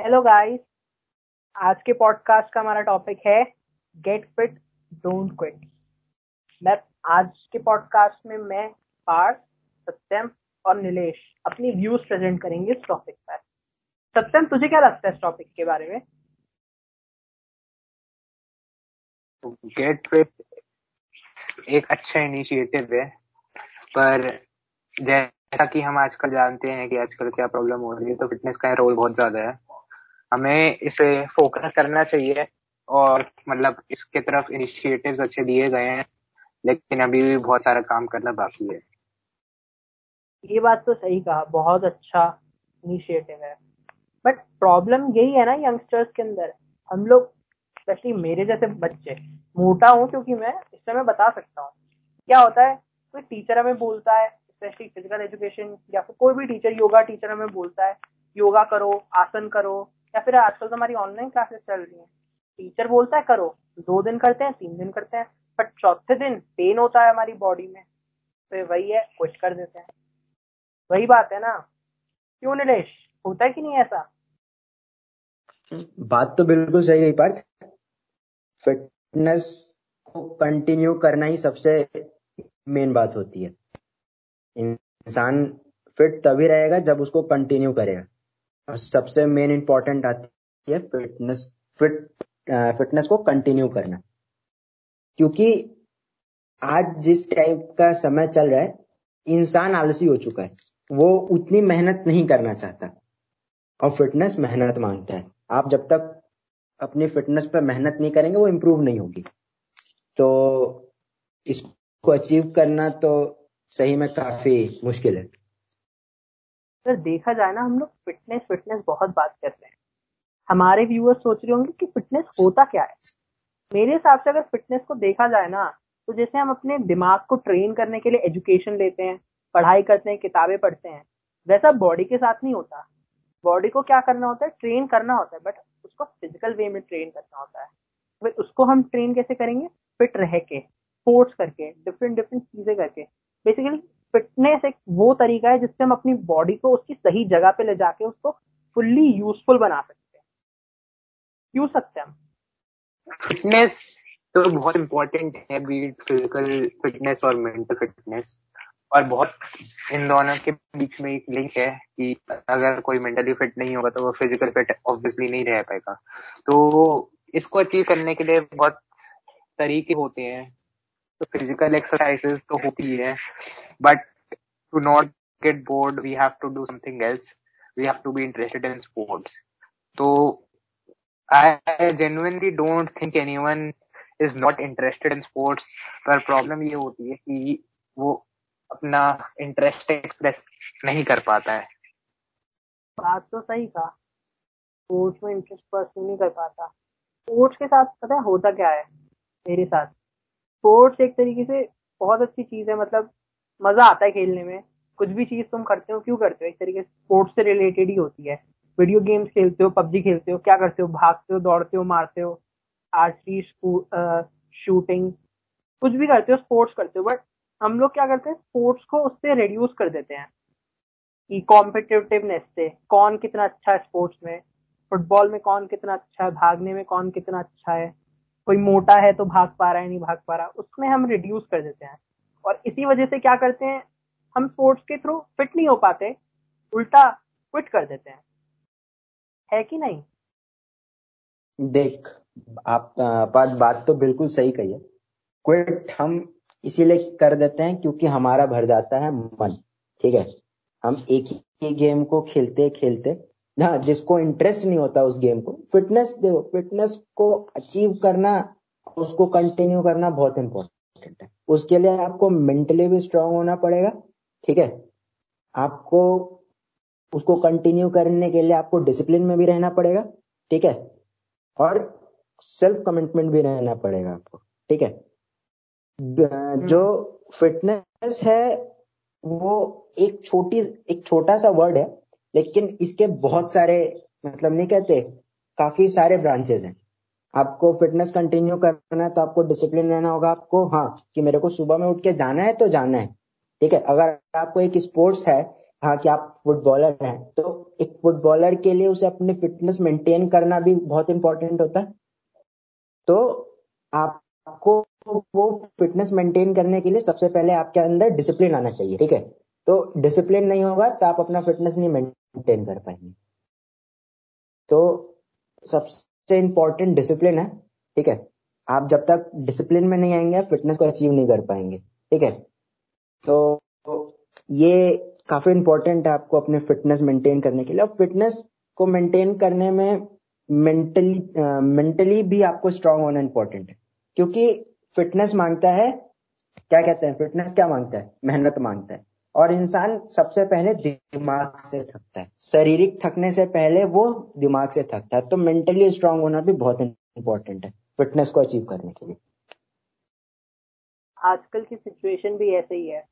Hello guys आज के podcast का हमारा टॉपिक है गेट फिट डोंट क्विट मैं, आज के पॉडकास्ट में मैं, पार्थ, सत्यम और नीलेश अपनी व्यूज़ प्रेजेंट करेंगे इस टॉपिक पर। सत्यम, तुझे क्या लगता है इस टॉपिक के बारे में? गेट फिट एक अच्छा इनिशिएटिव है, पर जैसा कि हम आजकल जानते हैं कि आजकल क्या प्रॉब्लम हो रही है तो फिटनेस का रोल बहुत ज़्यादा है। हमें इसे फोकस करना चाहिए और मतलब इसके तरफ़ इनिशिएटिव्स अच्छे दिए गए हैं, लेकिन अभी भी बहुत सारा काम करना बाकी है। ये बात तो सही कहा, बहुत अच्छा इनिशिएटिव है। बट प्रॉब्लम यही है ना यंगस्टर्स के अंदर। हम लोग स्पेशली मेरे जैसे बच्चे, मोटा हूँ क्योंकि मैं, इस समय बता सकता हूँ। क्या होता है, कोई टीचर हमें बोलता है स्पेशली फ़िज़िकल एजुकेशन या फिर कोई भी टीचर योगा टीचर हमें बोलता है, योगा करो, आसन करो या फिर आजकल तो हमारी ऑनलाइन क्लासेस चल रही हैं। टीचर बोलता है, करो। दो दिन करते हैं, तीन दिन करते हैं बट चौथे दिन पेन होता है हमारी बॉडी में। तो वही है क्विट कर देते हैं। वही बात है ना। क्यों निलेश? होता है कि नहीं ऐसा? बात तो बिल्कुल सही है पार्थ फिटनेस को कंटिन्यू करना ही सबसे मेन बात होती है। इंसान फिट तभी रहेगा जब उसको कंटिन्यू करेगा। और सबसे मेन इंपॉर्टेंट आती है फिटनेस फिट फिटनेस को कंटिन्यू करना। क्योंकि आज जिस टाइप का समय चल रहा है, इंसान आलसी हो चुका है। वो उतनी मेहनत नहीं करना चाहता और फिटनेस मेहनत माँगता है। आप जब तक अपनी फिटनेस पर मेहनत नहीं करेंगे, वो इम्प्रूव नहीं होगी। तो इसको अचीव करना तो सही में काफ़ी मुश्किल है। अगर देखा जाए ना, हम लोग फिटनेस फिटनेस बहुत बात कर रहे हैं। हमारे व्यूअर्स सोच रहे होंगे कि फिटनेस होता क्या है? मेरे हिसाब से अगर फिटनेस को देखा जाए ना तो जैसे हम अपने दिमाग को ट्रेन करने के लिए एजुकेशन लेते हैं, पढ़ाई करते हैं, किताबें पढ़ते हैं, वैसा बॉडी के साथ नहीं होता। बॉडी को क्या करना होता है? ट्रेन करना होता है बट उसको फ़िज़िकल वे में ट्रेन करना होता है। तो उसको हम ट्रेन कैसे करेंगे? फिट रह के स्पोर्ट्स करके डिफरेंट डिफरेंट चीज़ें करके। बेसिकली फिटनेस एक वो तरीका है जिससे हम अपनी बॉडी को उसकी सही जगह पे ले जाके उसको फुल्ली यूजफुल बना सकते हैं। क्यों सकते हम? फिटनेस तो बहुत इम्पोर्टेंट है बीट फ़िज़िकल फिटनेस और मेंटल फिटनेस और बहुत इन दोनों के बीच में एक लिंक है कि अगर कोई मेंटली फिट नहीं होगा तो वो फ़िज़िकल फिट ऑब्वियसली नहीं रह पाएगा। तो इसको अचीव करने के लिए बहुत तरीके होते हैं। तो फ़िज़िकल एक्सरसाइजेस तो होती है but to not get bored we have to do something else we have to be interested in sports तो I genuinely don't think anyone is not interested in sports पर प्रॉब्लम ये होती है कि वो अपना इंटरेस्ट एक्सप्रेस नहीं कर पाता है। बात तो सही था स्पोर्ट्स में इंटरेस्ट पर्सन नहीं कर पाता। स्पोर्ट्स के साथ पता है होता क्या है? मेरे साथ। स्पोर्ट्स एक तरीके से बहुत अच्छी चीज़ है मतलब मज़ा आता है खेलने में। कुछ भी चीज़ तुम करते हो, क्यों करते हो? एक तरीके से स्पोर्ट्स से रिलेटेड ही होती है। वीडियो गेम्स खेलते हो, पबजी खेलते हो, क्या करते हो? भागते हो, दौड़ते हो, मारते हो आर्चरी शूटिंग, कुछ भी करते हो, स्पोर्ट्स करते हो, बट हम लोग क्या करते हैं, स्पोर्ट्स को उससे रिड्यूस कर देते हैं। कि कॉम्पिटिटिवनेस से, कौन कितना अच्छा है स्पोर्ट्स में, फुटबॉल में कौन कितना अच्छा है, भागने में कौन कितना अच्छा है कोई मोटा है तो भाग पा रहा है, नहीं भाग पा रहा, उसमें हम रिड्यूस कर देते हैं। और इसी वजह से क्या करते हैं, हम स्पोर्ट्स के थ्रू फिट नहीं हो पाते, उल्टा क्विट कर देते हैं। है कि नहीं? देख, आप बात बात तो बिल्कुल सही कही है। क्विट हम इसीलिए कर देते हैं क्योंकि हमारा भर जाता है मन, ठीक है? हम एक ही गेम को खेलते खेलते ना जिसको इंटरेस्ट नहीं होता उस गेम को। फिटनेस देखो फिटनेस को अचीव करना उसको कंटिन्यू करना बहुत इंपॉर्टेंट है। उसके लिए आपको मेंटली भी स्ट्रांग होना पड़ेगा ठीक है? आपको उसको कंटिन्यू करने के लिए आपको डिसिप्लिन में भी रहना पड़ेगा ठीक है? और सेल्फ कमिटमेंट भी रहना पड़ेगा आपको ठीक है? जो फिटनेस है वो एक छोटी एक छोटा सा वर्ड है लेकिन इसके बहुत सारे मतलब नहीं कहते, काफ़ी सारे ब्रांचेस हैं। आपको फिटनेस कंटिन्यू करना है तो आपको डिसिप्लिन रहना होगा आपको। हाँ कि मेरे को सुबह में उठ के जाना है तो जाना है। ठीक है, अगर आपको एक स्पोर्ट्स है हाँ कि आप फुटबॉलर हैं तो एक फुटबॉलर के लिए उसे अपनी फिटनेस मेंटेन करना भी बहुत इंपॉर्टेंट होता है। तो आपको वो फिटनेस मेंटेन करने के लिए सबसे पहले आपके अंदर डिसिप्लिन आना चाहिए, ठीक है? तो डिसिप्लिन नहीं होगा तो आप अपना फिटनेस नहीं मेंटेन कर पाएँगे। तो सबसे इंपॉर्टेंट डिसिप्लिन है, ठीक है? आप जब तक डिसिप्लिन में नहीं आएँगे फिटनेस को अचीव नहीं कर पाएँगे, ठीक है? तो ये काफ़ी इंपॉर्टेंट है आपको अपने फिटनेस मेंटेन करने के लिए। और फिटनेस को मेंटेन करने में मेंटली मेंटली भी आपको स्ट्रांग होना इंपॉर्टेंट है, क्योंकि फिटनेस माँगता है, क्या कहते हैं? फिटनेस क्या माँगता है? मेहनत माँगता है। और इंसान सबसे पहले दिमाग से थकता है। शारीरिक थकने से पहले वो दिमाग से थकता है। तो मेंटली स्ट्रांग होना भी बहुत इंपॉर्टेंट है फिटनेस को अचीव करने के लिए। आजकल की सिचुएशन भी ऐसे ही है।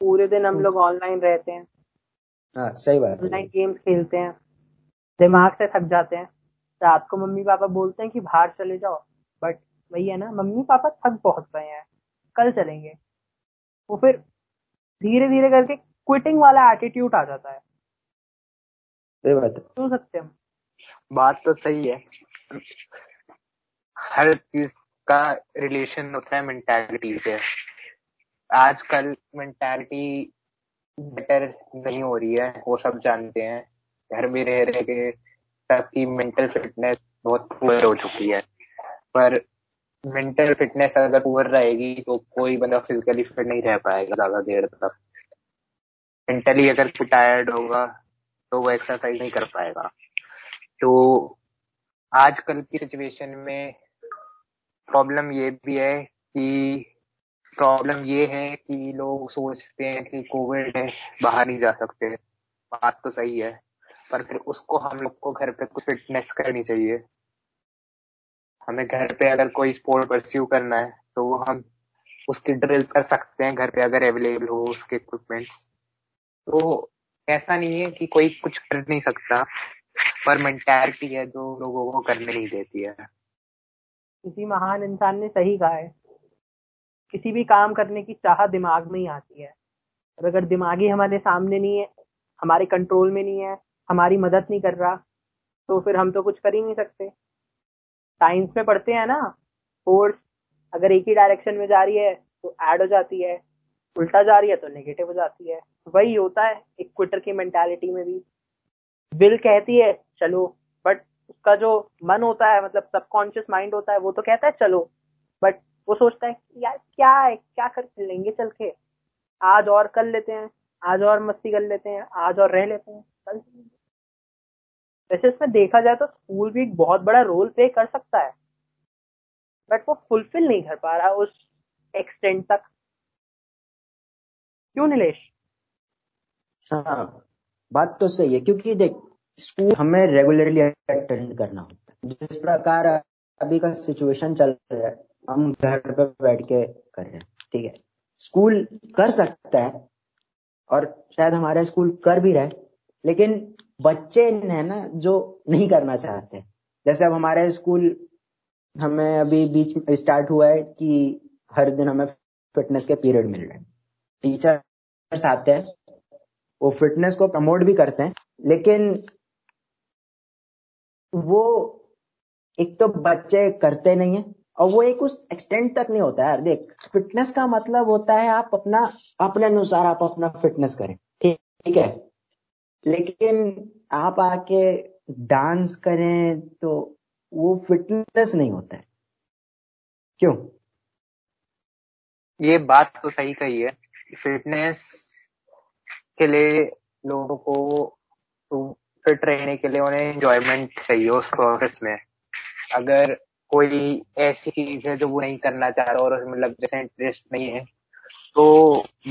पूरे दिन हम लोग ऑनलाइन रहते हैं। हाँ सही बात ऑनलाइन गेम्स खेलते हैं। दिमाग से थक जाते हैं। रात को मम्मी पापा बोलते हैं कि बाहर चले जाओ। बट वही है ना मम्मी पापा थक बहुत गए हैं। कल चलेंगे। वो फिर धीरे धीरे करके क्विटिंग वाला एटीट्यूड आ जाता है। सही बात है। सुन सकते हम बात तो सही है। हर चीज़ का रिलेशन होता है मेंटालिटी से। आजकल मेंटालिटी बेटर नहीं हो रही है वो सब जानते हैं। घर में रह रहे के सबकी मेंटल फिटनेस बहुत पुअर हो चुकी है। पर मेंटल फिटनेस अगर पुअर रहेगी तो कोई बंदा फिजिकली फिट नहीं रह पाएगा ज़्यादा देर तक। मेंटली अगर टायर्ड होगा तो वो एक्सरसाइज नहीं कर पाएगा। तो आजकल की सिचुएशन में प्रॉब्लम ये भी है कि प्रॉब्लम ये है कि लोग सोचते हैं कि कोविड है, बाहर नहीं जा सकते। बात तो सही है, पर फिर उसको हम लोग को घर पे कुछ फिटनेस करनी चाहिए। हमें घर पे अगर कोई स्पोर्ट परस्यू करना है तो वो हम उसकी ड्रिल कर सकते हैं घर पे अगर अवेलेबल हो उसके इक्विपमेंट्स तो ऐसा नहीं है कि कोई कुछ कर नहीं सकता, पर मेंटैलिटी है जो लोगों को करने नहीं देती है। किसी महान इंसान ने सही कहा है। किसी भी काम करने की चाह दिमाग में ही आती है। और अगर दिमागी हमारे सामने नहीं है, हमारे कंट्रोल में नहीं है, हमारी मदद नहीं कर रहा तो फिर हम तो कुछ कर ही नहीं सकते। साइंस में पढ़ते हैं ना फोर्स अगर एक ही डायरेक्शन में जा रही है तो ऐड हो जाती है, उल्टा जा रही है तो नेगेटिव हो जाती है। वही होता है एक क्विटर की मेंटालिटी में भी। विल कहती है, चलो। बट उसका जो मन होता है मतलब सबकॉन्शियस माइंड होता है, वो तो कहता है, चलो। बट वो सोचता है यार, क्या है, क्या कर लेंगे चल के? आज और कर लेते हैं, आज और मस्ती कर लेते हैं, आज और रह लेते हैं। कल वैसे इसमें देखा जाए तो स्कूल भी एक बहुत बड़ा रोल प्ले कर सकता है। बट वो फुलफिल नहीं कर पा रहा उस एक्सटेंट तक। क्यों नीलेश? हाँ बात तो सही है, क्योंकि देख स्कूल हमें रेगुलरली अटेंड करना होता है। जिस प्रकार अभी का सिचुएशन चल रहा है, हम घर पे बैठ के कर रहे हैं, ठीक है? स्कूल कर सकता है, और शायद हमारा स्कूल कर भी रहा लेकिन बच्चे है ना, जो नहीं करना चाहते। जैसे अब हमारे स्कूल, हमें अभी बीच स्टार्ट हुआ है कि हर दिन हमें फिटनेस के पीरियड मिल रहे हैं। टीचर्स आते हैं, वो फिटनेस को प्रमोट भी करते हैं, लेकिन वो एक तो बच्चे करते नहीं है, और वो एक उस एक्सटेंट तक नहीं होता है देख, फिटनेस का मतलब होता है आप अपना, अपने अनुसार आप अपना फिटनेस करें। ठीक है? लेकिन आप आके डांस करें तो वो फिटनेस नहीं होता है। क्यों? ये बात तो सही कही है। फिटनेस के लिए लोगों को तो फिट रहने के लिए उन्हें एंजॉयमेंट चाहिए उस प्रोसेस में। अगर कोई ऐसी चीज़ है जो वो नहीं करना चाह रहा और उसमें मतलब जैसे इंटरेस्ट नहीं है तो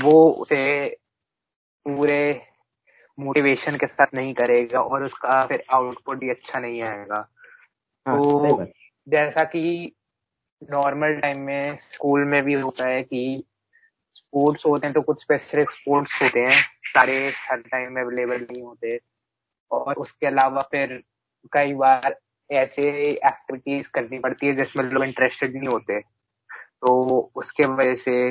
वो उसे पूरे मोटिवेशन के साथ नहीं करेगा और उसका फिर आउटपुट भी अच्छा नहीं आएगा। हाँ, तो जैसा कि नॉर्मल टाइम में स्कूल में भी होता है कि स्पोर्ट्स होते हैं तो कुछ स्पेसिफिक स्पोर्ट्स होते हैं सारे हर टाइम में अवेलेबल नहीं होते। और उसके अलावा फिर कई बार ऐसे एक्टिविटीज़ करनी पड़ती है जिसमें लोग इंटरेस्टेड नहीं होते। तो उसके वजह से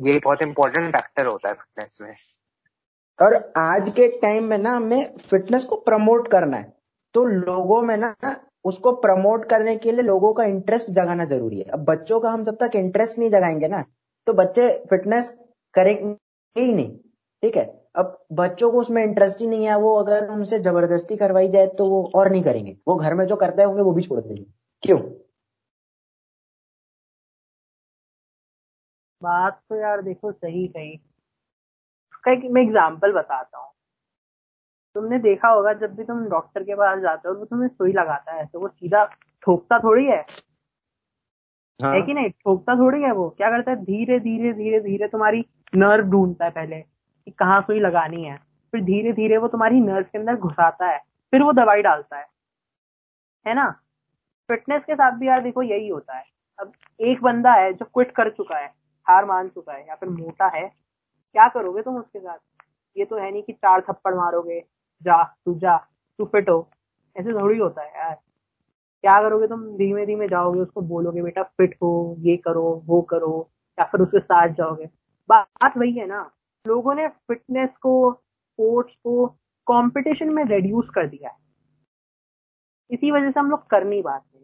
ये बहुत इंपॉर्टेंट फैक्टर होता है फिटनेस में। और आज के टाइम में ना हमें फिटनेस को प्रमोट करना है। तो लोगों में ना उसको प्रमोट करने के लिए लोगों का इंटरेस्ट जगाना ज़रूरी है। अब बच्चों का हम जब तक इंटरेस्ट नहीं जगाएँगे ना तो बच्चे फिटनेस करेंगे ही नहीं, ठीक है? अब बच्चों को उसमें इंटरेस्ट ही नहीं है, वो अगर उनसे ज़बरदस्ती करवाई जाए तो वो और नहीं करेंगे। वो घर में जो करते होंगे वो भी छोड़ देंगे। क्यों? बात तो यार देखो सही कही। उसका एक मैं एग्ज़ाम्पल बताता हूँ। तुमने देखा होगा जब भी तुम डॉक्टर के पास जाते हो तो तुम्हें सुई लगाता है तो वो सीधा ठोकता थोड़ी है। हाँ। है कि नहीं? ठोकता थोड़ी है वो। क्या करता है? धीरे धीरे धीरे धीरे तुम्हारी नर्व ढूंढता है पहले कि कहाँ सुई लगानी है। फिर धीरे धीरे वो तुम्हारी नर्व के अंदर घुसाता है। फिर वो दवाई डालता है। है ना? फिटनेस के साथ भी यार देखो यही होता है। अब एक बंदा है जो क्विट कर चुका है हार मान चुका है या फिर मोटा है क्या करोगे तुम उसके साथ? ये तो है नहीं कि चार थप्पड़ मारोगे। जा, तू जा, तू फिट हो ऐसे थोड़ी होता है यार। क्या करोगे तुम? धीमे धीमे जाओगे, उसको बोलोगे, बेटा फिट हो ये करो, वो करो। या फिर उसके साथ जाओगे। बात वही है ना। लोगों ने फिटनेस को स्पोर्ट्स को कंपटीशन में रेड्यूस कर दिया है। इसी वजह से हम लोग कर नहीं पाते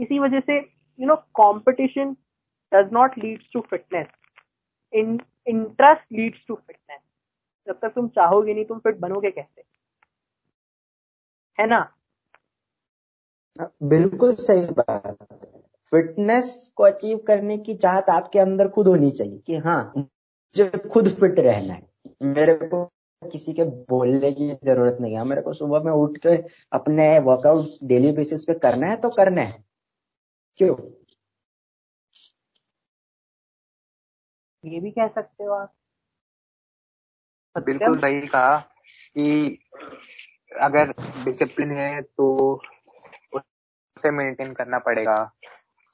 इसी वजह से you know competition does not leads to fitness in interest leads to fitness जब तक तुम चाहोगे नहीं, तुम फिट बनोगे कैसे? है ना? बिल्कुल सही बात फिटनेस को अचीव करने की चाहत आपके अंदर खुद होनी चाहिए कि हाँ मुझे खुद फिट रहना है। मेरे को किसी के बोलने की ज़रूरत नहीं है। मेरे को सुबह में उठ के अपने वर्कआउट डेली बेसिस पे करना है तो करना है। क्यों? ये भी कह सकते हो आप? बिल्कुल सही कहा कि अगर डिसिप्लिन है तो उसे मेंटेन करना पड़ेगा।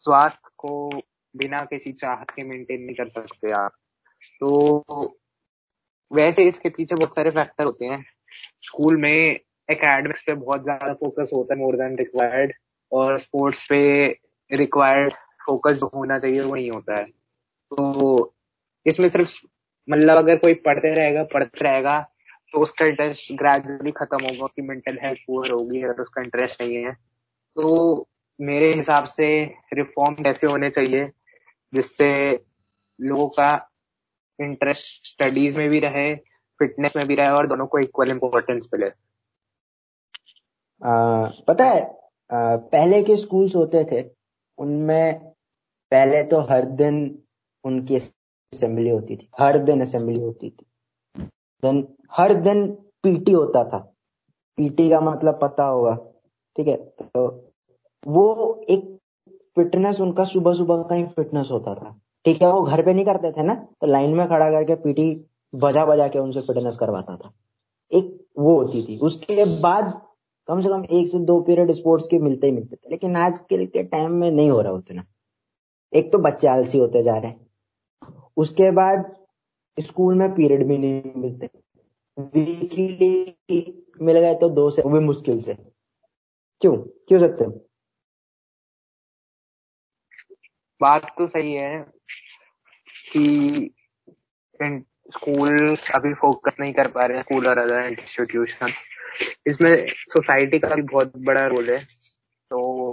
स्वास्थ्य को बिना किसी चाहत के मेंटेन नहीं कर सकते आप। तो वैसे इसके पीछे बहुत सारे फैक्टर होते हैं। स्कूल में एकेडमिक्स पे बहुत ज़्यादा फोकस होता है मोर देन रिक्वायर्ड और स्पोर्ट्स पे रिक्वायर्ड फोकस होना चाहिए वो नहीं होता है। तो इसमें सिर्फ़ मतलब अगर कोई पढ़ते रहेगा पढ़ते रहेगा तो उसका इंटरेस्ट ग्रेजुअली खत्म होगा कि मेंटल हेल्थ पुअर होगी अगर उसका इंटरेस्ट नहीं है। तो मेरे हिसाब से रिफॉर्म ऐसे होने चाहिए जिससे लोगों का इंटरेस्ट स्टडीज़ में भी रहे फिटनेस में भी रहे और दोनों को इक्वल इम्पोर्टेंस मिले। पता है आ, पहले के स्कूल्स होते थे उनमें पहले तो हर दिन उनकी असेंबली होती थी, हर दिन असेंबली होती थी। देन हर दिन पीटी होता था। पीटी का मतलब पता होगा, ठीक है? तो वो एक फिटनेस उनका सुबह सुबह का ही फिटनेस होता था। ठीक है, वो घर पे नहीं करते थे ना? तो लाइन में खड़ा करके पीटी बजा बजा के उनसे फिटनेस करवाता था। एक वो होती थी। उसके बाद कम से कम एक से दो पीरियड स्पोर्ट्स के मिलते ही मिलते थे। लेकिन आज के टाइम में नहीं हो रहा उतना। एक तो बच्चे आलसी होते जा रहे हैं। उसके बाद स्कूल में पीरियड भी नहीं मिलते। वीकली मिल गए तो दो से, वो भी मुश्किल से। क्यों? क्यों सकते बात तो सही है कि स्कूल अभी फोकस नहीं कर पा रहे हैं स्कूल और अदर इंस्टीट्यूशन इसमें सोसाइटी का भी बहुत बड़ा रोल है। तो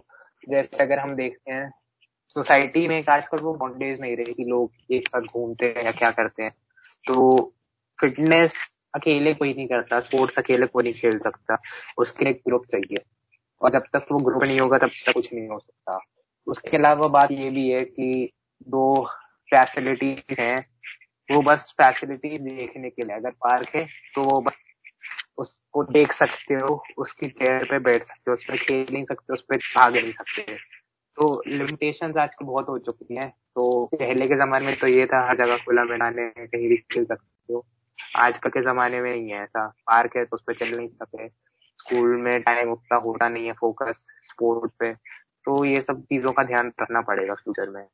जैसे अगर हम देखते हैं सोसाइटी में आजकल वो बाउंड्रीज नहीं रही कि लोग एक साथ घूमते हैं या क्या करते हैं। तो फिटनेस अकेले कोई नहीं करता स्पोर्ट्स अकेले कोई नहीं खेल सकता। उसके लिए ग्रुप चाहिए। और जब तक वो ग्रुप नहीं होगा, तब तक कुछ नहीं हो सकता। उसके अलावा बात ये भी है कि दो फैसिलिटी हैं। वो बस फैसिलिटी देखने के लिए। अगर पार्क है तो वो बस उसको देख सकते हो, उसकी चेयर पे बैठ सकते हो उस पर खेल नहीं सकते उस पर भाग नहीं सकते। तो लिमिटेशंस आजकल बहुत हो चुकी हैं। तो पहले के जमाने में तो ये था, हर जगह खुला है, कहीं भी खेल सकते हो। आजकल के जमाने में नहीं है ऐसा। पार्क है तो उस पर चल नहीं सकते। स्कूल में टाइम उतना होता नहीं है फोकस स्पोर्ट पे। तो ये सब चीज़ों का ध्यान रखना पड़ेगा फ्यूचर में।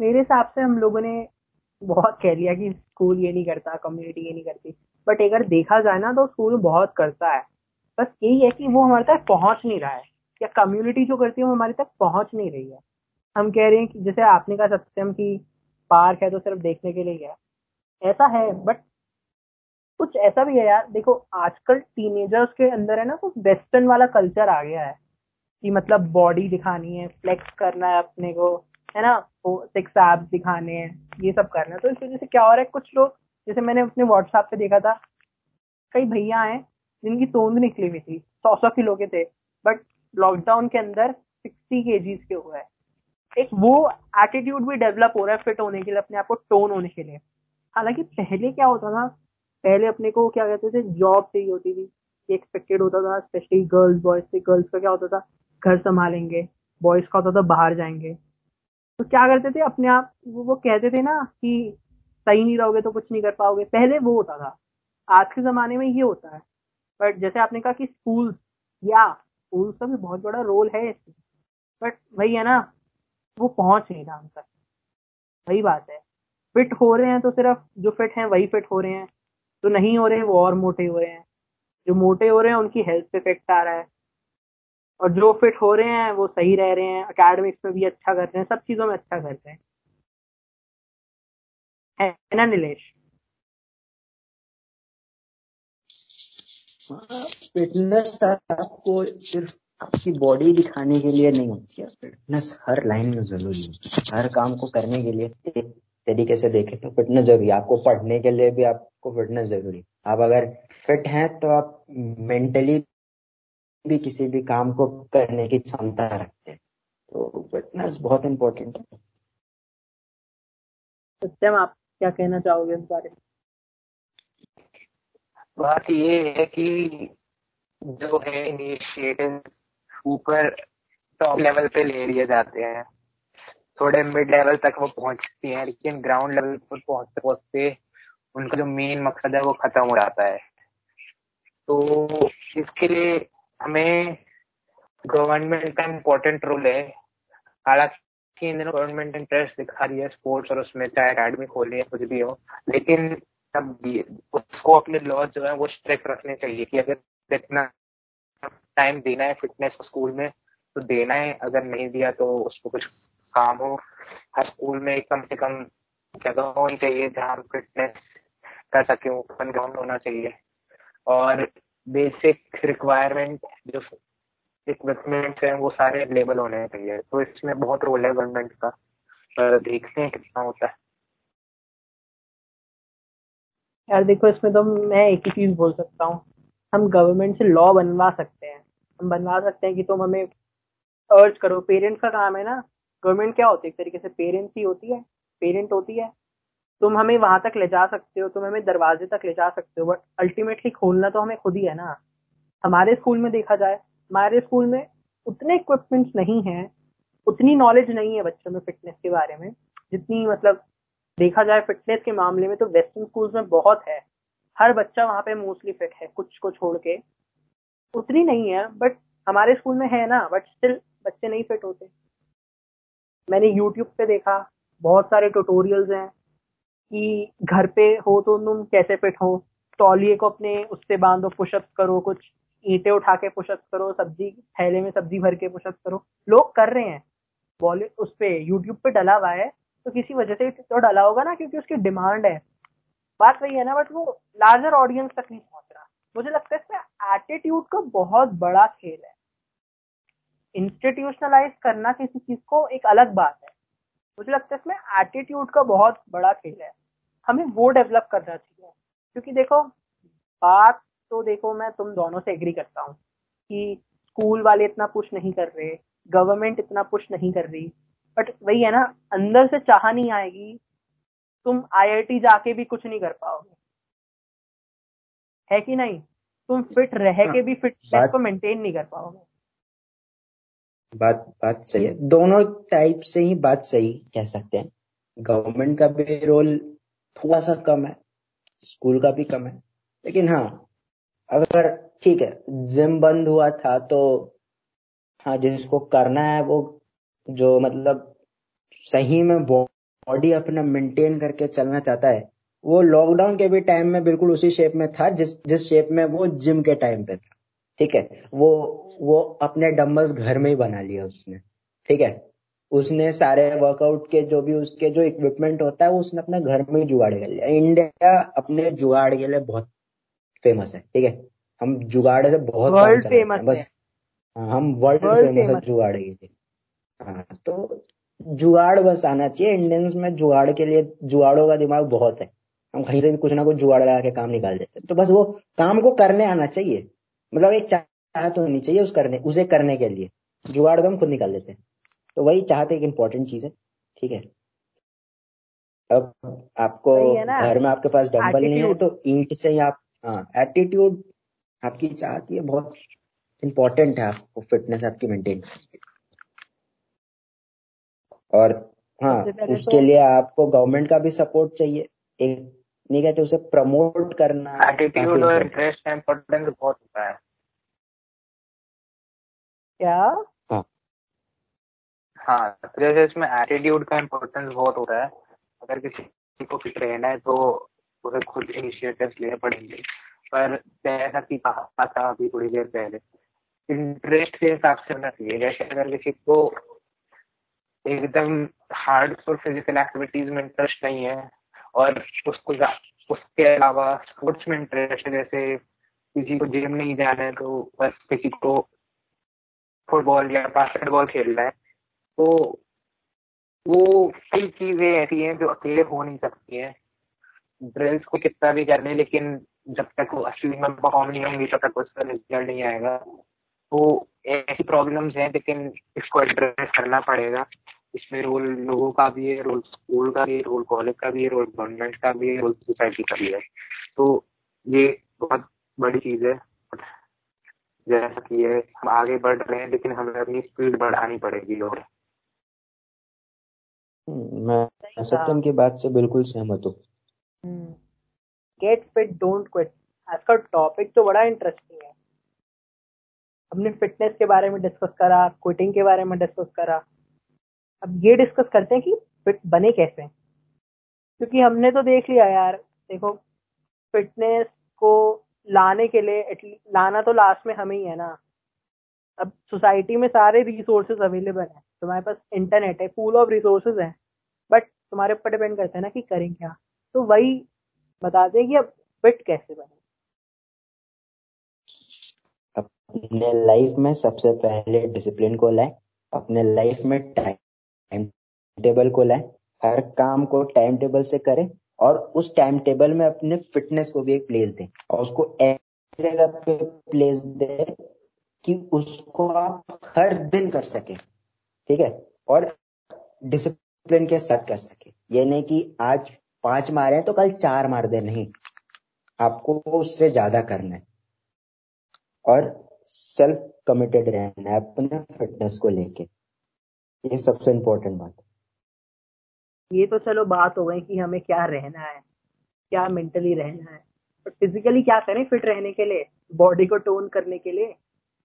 मेरे हिसाब से हम लोगों ने बहुत कह लिया कि स्कूल ये नहीं करता कम्युनिटी ये नहीं करती। बट अगर देखा जाए ना तो स्कूल बहुत करता है। बस यही है कि वो हमारे तक पहुँच नहीं रहा है। या कम्युनिटी जो करती है वो हमारे तक पहुँच नहीं रही है। हम कह रहे हैं कि जैसे आपने कहा सत्यम की पार्क है तो सिर्फ़ देखने के लिए गया ऐसा है बट कुछ ऐसा भी है यार। देखो, आजकल टीनेजर्स के अंदर है ना, कुछ वेस्टर्न वाला कल्चर आ गया है कि मतलब बॉडी दिखानी है फ्लेक्स करना है अपने को, है ना? वो सिक्स एब्स दिखाने हैं, ये सब करना है। तो इस वजह से क्या हो रहा है, कुछ लोग, जैसे मैंने अपने व्हाट्सएप पे देखा था, कई भैया हैं जिनकी तोंद निकली हुई थी, सौ सौ किलो के थे बट लॉकडाउन के अंदर सिक्सटी के के हुआ है। एक वो एटीट्यूड भी डेवलप हो रहा है फिट होने के लिए अपने आप को टोन होने के लिए। हालाँकि पहले क्या होता था पहले अपने को क्या कहते थे जॉब चाहिए होती थी। एक्सपेक्टेड होता था स्पेशली गर्ल्स बॉयज़ से। गर्ल्स का क्या होता था घर संभालेंगे बॉयज़ का होता था बाहर जाएँगे। तो क्या करते थे अपने आप वो, वो कहते थे ना कि सही नहीं रहोगे तो कुछ नहीं कर पाओगे। पहले वो होता था। आज के जमाने में ये होता है। बट जैसे आपने कहा कि स्कूल या स्कूल का भी बहुत बड़ा रोल है इसमें बट वही है ना, वो पहुँच नहीं रहा हम वही बात है। फिट हो रहे हैं तो सिर्फ़ जो फिट हैं वही फिट हो रहे हैं। जो नहीं हो रहे हैं वो और मोटे हो रहे हैं। जो मोटे हो रहे हैं उनकी हेल्थ पे इफ़ेक्ट आ रहा है। और जो फिट हो रहे हैं वो सही रह रहे हैं। अकेडमिक्स में भी अच्छा कर रहे हैं। सब चीज़ों में अच्छा कर रहे हैं। है ना नीलेश फिटनेस आपको सिर्फ़ आपकी बॉडी दिखाने के लिए नहीं होती है। फिटनेस हर लाइन में ज़रूरी है। हर काम को करने के लिए एक तरीके से देखें तो फिटनेस ज़रूरी आपको पढ़ने के लिए भी आपको फिटनेस ज़रूरी आप अगर फिट हैं तो आप मेंटली भी किसी भी काम को करने की क्षमता रखते हैं। तो फिटनेस बहुत इंपॉर्टेंट है। सत्यम, आप क्या कहना चाहोगे इस बारे में? बात ये है कि जो है इनिशिएटिव ऊपर टॉप लेवल पे ले लिए जाते हैं। थोड़े मिड लेवल तक वो पहुँचती हैं, लेकिन ग्राउंड लेवल पर पहुँचते पहुँचते उनका जो मेन मकसद है वो खत्म हो जाता है। तो इसके लिए हमें गवर्नमेंट का इम्पोर्टेंट रोल है। हालाँकि इन दिनों गवर्नमेंट इंटरेस्ट दिखा रही है स्पोर्ट्स और उसमें चाहे अकेडमी खोली कुछ भी हो, लेकिन तब उसको अपने लॉज जो है वो स्ट्रिक्ट रखने चाहिए कि अगर इतना टाइम देना है फिटनेस को स्कूल में तो देना है। अगर नहीं दिया तो उसको कुछ काम हो। हर स्कूल में कम से कम जगह होनी चाहिए जहाँ फिटनेस कर सके ओपन ग्राउंड होना चाहिए। और बेसिक रिक्वायरमेंट जो इक्विपमेंट है, वो सारे अवेलेबल होने चाहिए। तो इसमें बहुत रोल है गवर्नमेंट का। देखते हैं कितना होता है। यार देखो, इसमें तो मैं एक ही चीज़ बोल सकता हूँ। हम गवर्नमेंट से लॉ बनवा सकते हैं। हम बनवा सकते हैं कि तुम हमें अर्ज़ करो। पेरेंट्स का काम है ना। गवर्नमेंट क्या होती है? एक तरीके से पेरेंट्स ही होती है। पेरेंट होती है। तुम हमें वहाँ तक ले जा सकते हो। तुम हमें दरवाजे तक ले जा सकते हो। बट अल्टीमेटली खोलना तो हमें खुद ही है ना। हमारे स्कूल में देखा जाए, हमारे स्कूल में उतने इक्विपमेंट्स नहीं है। उतनी नॉलेज नहीं है बच्चों में फिटनेस के बारे में। जितनी मतलब देखा जाए फिटनेस के मामले में तो वेस्टर्न स्कूल्स में बहुत है। हर बच्चा वहाँ पे मोस्टली फिट है, कुछ को छोड़ के। उतनी नहीं है बट हमारे स्कूल में है ना बट स्टिल बच्चे नहीं फिट होते। मैंने यूट्यूब पे देखा, बहुत सारे ट्यूटोरियल्स हैं कि घर पे हो तो तुम कैसे फिट हो? तौलिए को अपने उससे बांधो पुशअप्स करो, कुछ ईंटे उठा के पुशअप्स करो, सब्ज़ी, थैले में सब्ज़ी भर के पुशअप्स करो। लोग कर रहे हैं। बॉलीवुड उस पे यूट्यूब पे डला हुआ है। तो किसी वजह से तो डाला होगा ना, क्योंकि उसकी डिमांड है। बात वही है ना बट वो लार्जर ऑडियंस तक नहीं पहुँच रहा। मुझे लगता है इसमें एटीट्यूड का बहुत बड़ा खेल है। इंस्टीट्यूशनलाइज करना किसी चीज़ को एक अलग बात है। मुझे लगता है इसमें एटीट्यूड का बहुत बड़ा खेल है। हमें वो डेवलप करना चाहिए। क्योंकि देखो, बात तो देखो, मैं तुम दोनों से एग्री करता हूँ कि स्कूल वाले इतना पुश नहीं कर रहे गवर्नमेंट इतना पुश नहीं कर रही। बट वही है ना अंदर से चाह नहीं आएगी तुम आईआईटी जाके भी कुछ नहीं कर पाओगे। है कि नहीं? तुम फिट रह के भी फिटनेस को मेंटेन नहीं कर पाओगे। बात बात सही है। दोनों टाइप से ही बात सही कह सकते हैं। गवर्नमेंट का भी रोल थोड़ा सा कम है स्कूल का भी कम है। लेकिन हाँ अगर ठीक है जिम बंद हुआ था तो हाँ जिसको करना है वो जो मतलब सही में बॉडी अपना मेंटेन करके चलना चाहता है वो लॉकडाउन के भी टाइम में बिल्कुल उसी शेप में था जिस जिस शेप में वो जिम के टाइम पे था। ठीक है? वो वो अपने डम्बल्स घर में ही बना लिया उसने। ठीक है? उसने सारे वर्कआउट के जो भी उसके जो इक्विपमेंट होता है वो उसने अपने घर में ही जुगाड़ कर लिया। इंडिया अपने जुगाड़ के लिए बहुत फ़ेमस है। ठीक है? हम जुगाड़ से बहुत फ़ेमस बस हाँ, हम वर्ल्ड फ़ेमस है। जुगाड़ के लिए। हाँ तो जुगाड़ बस आना चाहिए। इंडियंस में जुगाड़ के लिए जुगाड़ों का दिमाग बहुत है। हम कहीं से भी कुछ ना कुछ जुगाड़ लगा के काम निकाल देते हैं। तो बस वो काम को करने आना चाहिए। मतलब एक चाहत होनी चाहिए उस करने उसे करने के लिए। जुगाड़ तो हम खुद निकाल देते हैं। तो वही चाहत एक इम्पोर्टेंट चीज़ है। ठीक है? अब आपको घर में आपके पास डंबल नहीं है तो ईंट से ही आप हाँ एटीट्यूड आपकी चाहती है बहुत इम्पोर्टेंट है आपको फिटनेस आपकी मेंटेन और हाँ उसके तो लिए आपको गवर्नमेंट का भी सपोर्ट चाहिए। एक नहीं कहते उसे प्रमोट करना एटीट्यूड और इंटरेस्ट का इम्पोर्टेंस बहुत होता है। क्या? हाँ। हाँ तो जैसे इसमें एटीट्यूड का इम्पोर्टेंस बहुत होता है। अगर किसी को फिट रहना है तो उसे खुद इनिशिएटिव लेने पड़ेंगे। पर जैसा कि कहा था अभी थोड़ी देर पहले इंटरेस्ट के हिसाब से होना चाहिए। जैसे अगर किसी को एकदम हार्ड और फ़िज़िकल एक्टिविटीज़ में इंटरेस्ट नहीं है और उसको उसके अलावा स्पोर्ट्स में इंटरेस्ट है, जैसे किसी को जिम नहीं जाना है तो बस किसी को फुटबॉल या बास्केटबॉल खेलना है। तो वो कई चीज़ें ऐसी हैं जो अकेले हो नहीं सकती हैं। ड्रिल्स को कितना भी कर ले, लेकिन जब तक वो असली में परफॉर्म नहीं होंगी, तब तक उसका रिज़ल्ट नहीं आएगा। तो ऐसी प्रॉब्लम्स हैं, लेकिन इसको एड्रेस करना पड़ेगा। इसमें रोल लोगों का भी है रोल स्कूल का भी है रोल कॉलेज का भी है रोल गवर्नमेंट का भी है रोल सोसाइटी का भी है। तो ये बहुत बड़ी चीज़ है। जैसा कि ये हम आगे बढ़ रहे हैं लेकिन हमें अपनी स्पीड बढ़ानी पड़ेगी और। मैं सत्यम की बात से बिल्कुल सहमत हूँ। गेट फिट डोंट क्विट आज का टॉपिक तो बड़ा इंटरेस्टिंग है। हमने फिटनेस के बारे में डिस्कस करा क्विटिंग के बारे में डिस्कस करा। अब ये डिस्कस करते हैं कि फिट बने कैसे क्योंकि हमने तो देख लिया यार, देखो फिटनेस को लाने के लिए लाना तो लास्ट में हमें ही है ना। अब सोसाइटी में सारे रिसोर्सेज अवेलेबल हैं। तुम्हारे पास इंटरनेट है फुल ऑफ़ रिसोर्सेज हैं। बट तुम्हारे ऊपर डिपेंड करता है ना कि करें क्या। तो वही बता दें कि अब फिट कैसे बने। अपने लाइफ में सबसे पहले डिसिप्लिन को लाए, अपने लाइफ में टाइम टेबल को लाए, हर काम को टाइम टेबल से करें और उस टाइम टेबल में अपने फिटनेस को भी एक प्लेस दें और उसको ऐसी जगह पे प्लेस दें कि उसको आप हर दिन कर सके, ठीक है? और डिसिप्लिन के साथ कर सके। ये नहीं कि आज पाँच मारे हैं तो कल चार मार दे, नहीं। आपको उससे ज़्यादा करना है। और सेल्फ कमिटेड रहना है अपने फिटनेस को लेके। ये सबसे इम्पोर्टेंट बात ये तो चलो बात हो गई कि हमें क्या रहना है क्या मेंटली रहना है। फिजिकली क्या करें फिट रहने के लिए? बॉडी को टोन करने के लिए?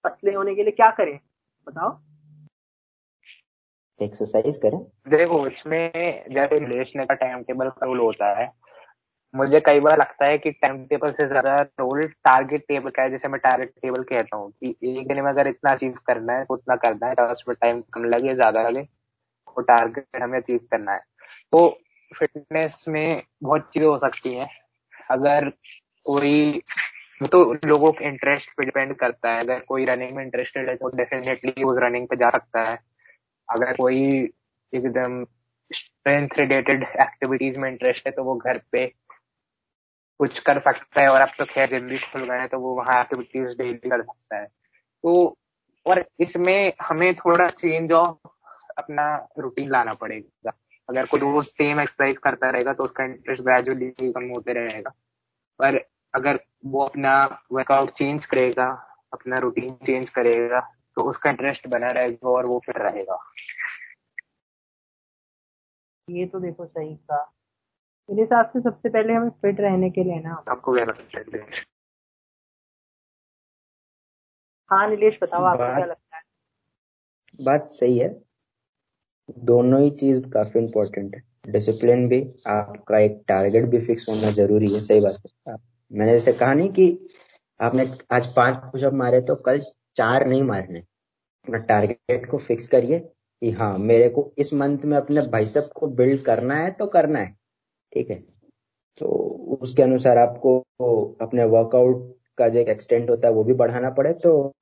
पतले होने के लिए क्या करें? बताओ। एक्सरसाइज करें। देखो इसमें जैसे रिलेशन का टाइम टेबल का रोल होता है मुझे कई बार लगता है कि टाइम टेबल से ज़्यादा रोल टारगेट टेबल का है, जैसे मैं टारगेट टेबल कहता हूँ कि एक दिन में अगर इतना अचीव करना है, उतना करना है तो उसमें टाइम कम लगे, ज़्यादा लगे, वो टारगेट हमें अचीव करना है। तो फिटनेस में बहुत चीज़ें हो सकती हैं। अगर कोई तो लोगों के इंटरेस्ट पे डिपेंड करता है। अगर कोई रनिंग में इंटरेस्टेड है तो डेफिनेटली उस रनिंग पे जा सकता है। अगर कोई एकदम स्ट्रेंथ रिलेटेड एक्टिविटीज़ में इंटरेस्ट है तो वो घर पे कुछ कर सकता है और अब तो खैर जिम भी खुल गए तो वो वहाँ एक्टिविटीज़ डेली कर सकता है। तो और इसमें हमें थोड़ा चेंज ऑफ़ अपना रूटीन लाना पड़ेगा। अगर कोई रोज सेम एक्सरसाइज करता रहेगा तो उसका इंटरेस्ट ग्रेजुअली कम होते रहेगा। पर अगर वो अपना वर्कआउट चेंज करेगा, अपना रूटीन चेंज करेगा तो उसका इंटरेस्ट बना रहेगा और वो फिट रहेगा। ये तो देखो सही कहा। मेरे हिसाब से सबसे पहले हमें फिट रहने के लिए ना। आपको क्या लगता है हाँ नीलेश बताओ आपको बात- क्या लगता है? बात सही है। दोनों ही चीज़ काफ़ी इंपॉर्टेंट है। डिसिप्लिन भी आपका एक टारगेट भी फिक्स होना ज़रूरी है। सही बात है। मैंने जैसे कहा नहीं कि आपने आज पाँच पुशअप मारे तो कल चार नहीं मारने। अपना टारगेट को फिक्स करिए कि हाँ मेरे को इस मंथ में अपने बाइसेप को बिल्ड करना है तो करना है। ठीक है? तो उसके अनुसार आपको अपने वर्कआउट का जो एक एक्सटेंट होता है, वो भी बढ़ाना पड़े तो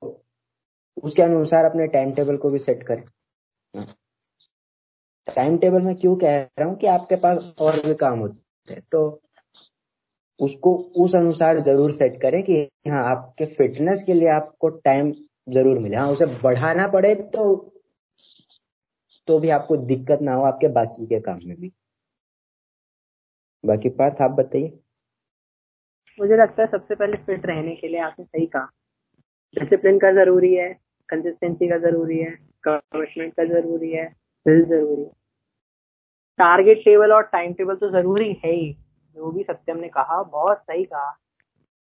उसके अनुसार अपने टाइम टेबल को भी सेट करें। टाइम टेबल में क्यों कह रहा हूँ कि आपके पास और भी काम होते हैं तो उसको उस अनुसार ज़रूर सेट करें कि हाँ आपके फिटनेस के लिए आपको टाइम ज़रूर मिले। हाँ उसे बढ़ाना पड़े तो तो भी आपको दिक्कत ना हो, आपके बाकी के काम में भी। बाकी पार्थ, आप बताइए। मुझे लगता है सबसे पहले फिट रहने के लिए आपने सही कहा। डिसिप्लिन का ज़रूरी है कंसिस्टेंसी का ज़रूरी है कमिटमेंट का ज़रूरी है, दिल ज़रूरी है। टारगेट टेबल और टाइम टेबल तो ज़रूरी है ही, जो भी सत्यम ने कहा, बहुत सही कहा।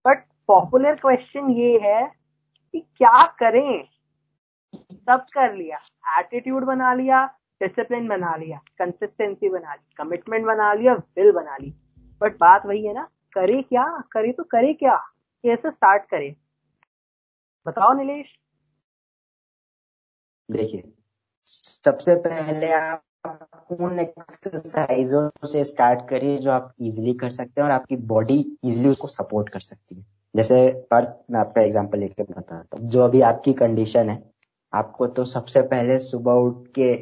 बट पॉपुलर क्वेश्चन ये है कि क्या करें? सब कर लिया एटीट्यूड बना लिया डिसिप्लिन बना लिया कंसिस्टेंसी बना ली कमिटमेंट बना लिया विल बना ली। बट बात वही है ना, करे क्या, करे तो करे क्या, कैसे स्टार्ट करे? बताओ नीलेश। देखिए, सबसे पहले आप उन एक्सरसाइजों से स्टार्ट करिए जो आप इजीली कर सकते हैं और आपकी बॉडी इजीली उसको सपोर्ट कर सकती है। जैसे पर मैं आपका एग्जांपल लेके बताता हूँ। जो अभी आपकी कंडीशन है, आपको तो सबसे पहले सुबह उठ के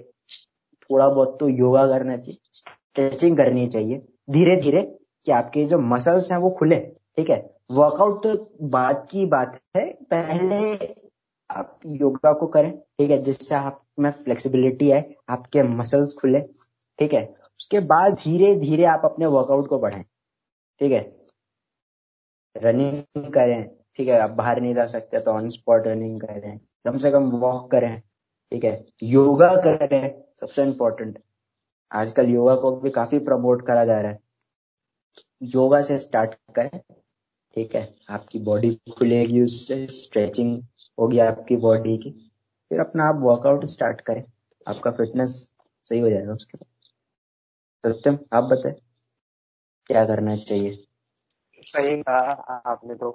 थोड़ा बहुत तो योगा करना चाहिए, स्ट्रेचिंग करनी चाहिए। धीरे धीरे कि आपके जो मसल्स हैं वो खुले, ठीक है? वर्कआउट तो बाद की बात है, पहले आप योगा को करें, ठीक है? जिससे आप में फ्लेक्सिबिलिटी है आपके मसल्स खुले, ठीक है? उसके बाद धीरे धीरे आप अपने वर्कआउट को बढ़ाएँ, ठीक है? रनिंग करें, ठीक है? आप बाहर नहीं जा सकते तो ऑन स्पॉट रनिंग करें, कम से कम वॉक करें ठीक है? योगा करें, सबसे इम्पोर्टेंट आजकल योगा को भी काफ़ी प्रमोट करा जा रहा है। योगा से स्टार्ट करें, ठीक है? आपकी बॉडी खुलेगी, उससे स्ट्रेचिंग होगी आपकी बॉडी की। फिर अपना आप वर्कआउट स्टार्ट करें। आपका फिटनेस सही हो जाएगा उसके बाद। सत्यम, आप बताए, क्या करना चाहिए? सही कहा आपने तो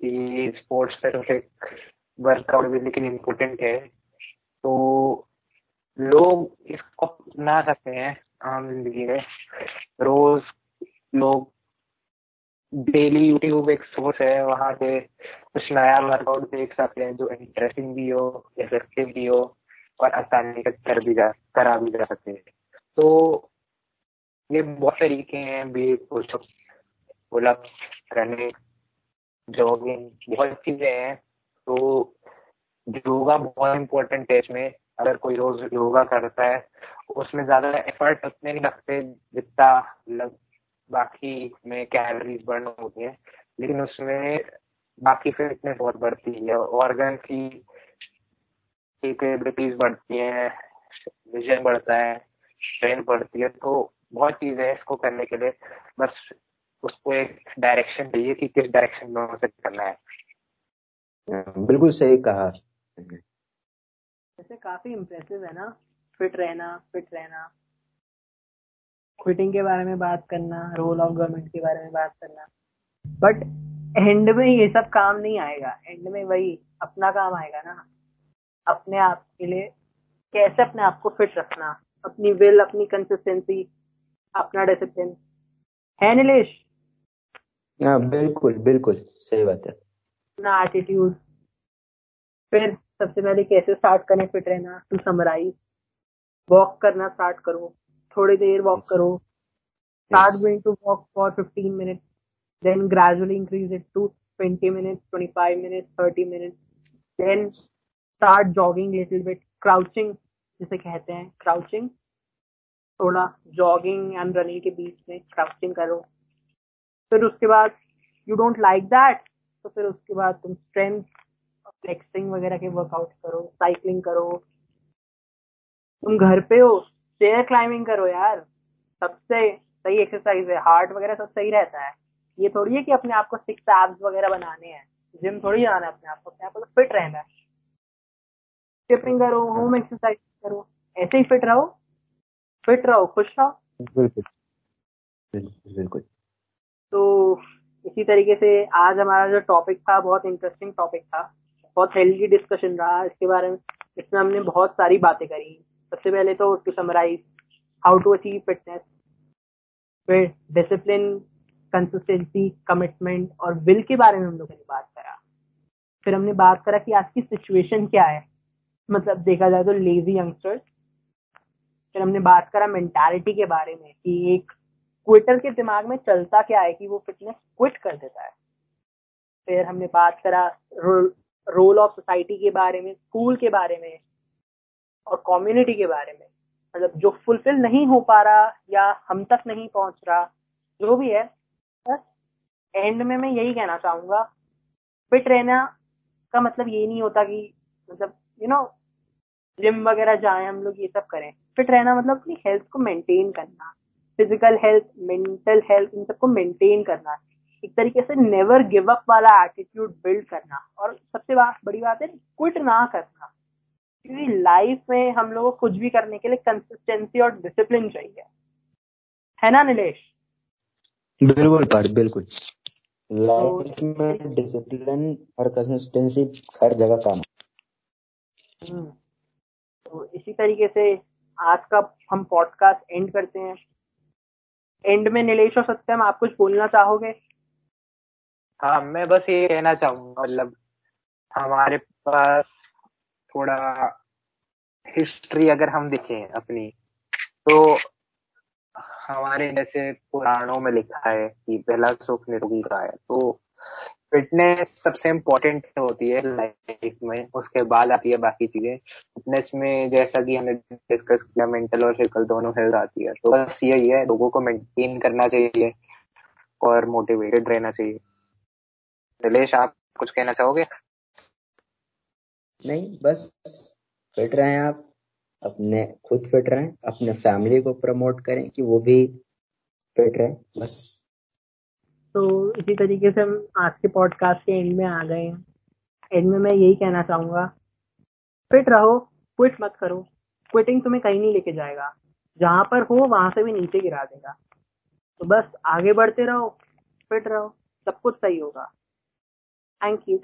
कि स्पोर्ट्स स्पेसिफिक वर्कआउट भी लेकिन इम्पोर्टेंट है। तो लोग इसको अपना सकते हैं आम ज़िंदगी में। रोज लोग डेली यूट्यूब एक सोर्स है, वहाँ पे कुछ नया वर्कआउट देख सकते हैं जो इंटरेस्टिंग भी हो इफ़ेक्टिव भी हो और आसानी से कर भी जा, करा भी जा सकते हैं। तो ये बहुत तरीके हैं, be pushup pullup running jogging बहुत चीज़ें हैं। तो योगा बहुत इम्पोर्टेंट है इसमें अगर कोई रोज योगा करता है, उसमें ज़्यादा एफर्ट उतने नहीं लगते जितना लग, बाकी में कैलोरीज बर्न होती है। लेकिन उसमें बाकी फिटनेस बहुत बढ़ती है ऑर्गन की कैपेबिलिटीज बढ़ती है विजन बढ़ता है स्ट्रेंथ बढ़ती है तो बहुत चीज़ें है इसको करने के लिए। बस उसको एक डायरेक्शन चाहिए कि किस डायरेक्शन में उसे करना है। बिल्कुल सही कहा। वैसे काफ़ी इम्प्रेसिव है ना? फिट रहना फिट रहना। क्विटिंग के बारे में बात करना रोल ऑफ़ गवर्नमेंट के बारे में बात करना। बट एंड में ये सब काम नहीं आएगा। एंड में वही अपना काम आएगा ना। अपने आप के लिए कैसे अपने आप को फिट रखना? अपनी विल अपनी कंसिस्टेंसी अपना डिसिप्लिन है नीलेश हाँ बिल्कुल बिल्कुल सही बात है। अपना एटीट्यूड फिर सबसे पहले कैसे स्टार्ट करें फिट रहना टू समराइज वॉक करना स्टार्ट करो. थोड़ी देर वॉक करो. Start going to walk for 15 minute then gradually increase it to 20 minutes 25 minutes 30 minutes then start jogging little bit crouching जिसे कहते हैं क्राउचिंग थोड़ा जॉगिंग एंड रनिंग के बीच में क्राउचिंग करो. फिर उसके बाद यू डोंट लाइक दैट तो फिर उसके बाद तुम स्ट्रेंथ फ्लेक्सिंग वगैरह के वर्कआउट करो साइकिलिंग करो। तुम घर पे हो स्टेयर क्लाइंबिंग करो यार। सबसे सही एक्सरसाइज है। हार्ट वगैरह सब सही रहता है। ये थोड़ी है कि अपने आप को सिक्स एब्स वगैरह बनाने हैं। जिम थोड़ी जाना है अपने आप को। अपने आप को तो फिट रहना है। स्किपिंग करो होम एक्सरसाइज करो। ऐसे ही फिट रहो। फिट रहो खुश रहो। बिल्कुल। बिल्कुल तो इसी तरीके से आज हमारा जो टॉपिक था बहुत इंटरेस्टिंग टॉपिक था। बहुत हेल्दी डिस्कशन रहा, इसके बारे में, इसमें हमने बहुत सारी बातें करी। सबसे पहले तो to summarize how to achieve fitness फिर डिसिप्लिन कंसिस्टेंसी कमिटमेंट और विल के बारे में हम लोगों ने बात करा। फिर हमने बात करा कि आज की सिचुएशन क्या है। मतलब देखा जाए तो लेजी यंगस्टर्स फिर हमने बात करा मेंटालिटी के बारे में कि एक क्विटर के दिमाग में चलता क्या है कि वो फिटनेस क्विट कर देता है। फिर हमने बात करा रोल ऑफ़ सोसाइटी के बारे में स्कूल के बारे में और कम्युनिटी के बारे में। मतलब जो फुलफिल नहीं हो पा रहा या हम तक नहीं पहुँच रहा, जो भी है, बस एंड में मैं यही कहना चाहूँगा फिट रहना का मतलब ये नहीं होता कि मतलब यू नो जिम वगैरह जाए, हम लोग ये सब करें। फिट रहना मतलब अपनी हेल्थ को मेंटेन करना फ़िज़िकल हेल्थ मेंटल हेल्थ इन सबको मेंटेन करना। एक तरीके से नेवर गिव अप वाला एटीट्यूड बिल्ड करना। और सबसे बात बड़ी बात है क्विट ना करना। क्योंकि लाइफ में हम लोग को कुछ भी करने के लिए कंसिस्टेंसी और डिसिप्लिन चाहिए। है ना नीलेश बिल्कुल पर बिल्कुल। लाइफ में डिसिप्लिन और कंसिस्टेंसी हर जगह काम हम्म। तो इसी तरीके से आज का हम पॉडकास्ट एंड करते हैं। एंड में नीलेश और सत्यम आप कुछ बोलना चाहोगे? हाँ मैं बस ये कहना चाहूँगा मतलब हमारे पास थोड़ा हिस्ट्री अगर हम देखें अपनी तो हमारे जैसे पुराणों में लिखा है कि पहला सुख निरोगी का है तो फिटनेस सबसे इम्पोर्टेंट होती है लाइफ में, उसके बाद आती है बाकी चीज़ें। फिटनेस में जैसा कि हमने डिस्कस किया मेंटल और फ़िज़िकल दोनों हेल्थ आती है तो बस यही है, लोगों को मेंटेन करना चाहिए और मोटिवेटेड रहना चाहिए। निलेश आप कुछ कहना चाहोगे? नहीं बस फिट रहे आप अपने खुद फिट रहें अपने फैमिली को प्रमोट करें कि वो भी फिट रहे बस। तो इसी तरीके से हम आज के पॉडकास्ट के एंड में आ गए हैं। एंड में मैं यही कहना चाहूँगा फिट रहो क्विट मत करो। क्विटिंग तुम्हें कहीं नहीं लेके जाएगा। जहाँ पर हो वहाँ से भी नीचे गिरा देगा। तो बस आगे बढ़ते रहो फिट रहो सब कुछ सही होगा। Thank you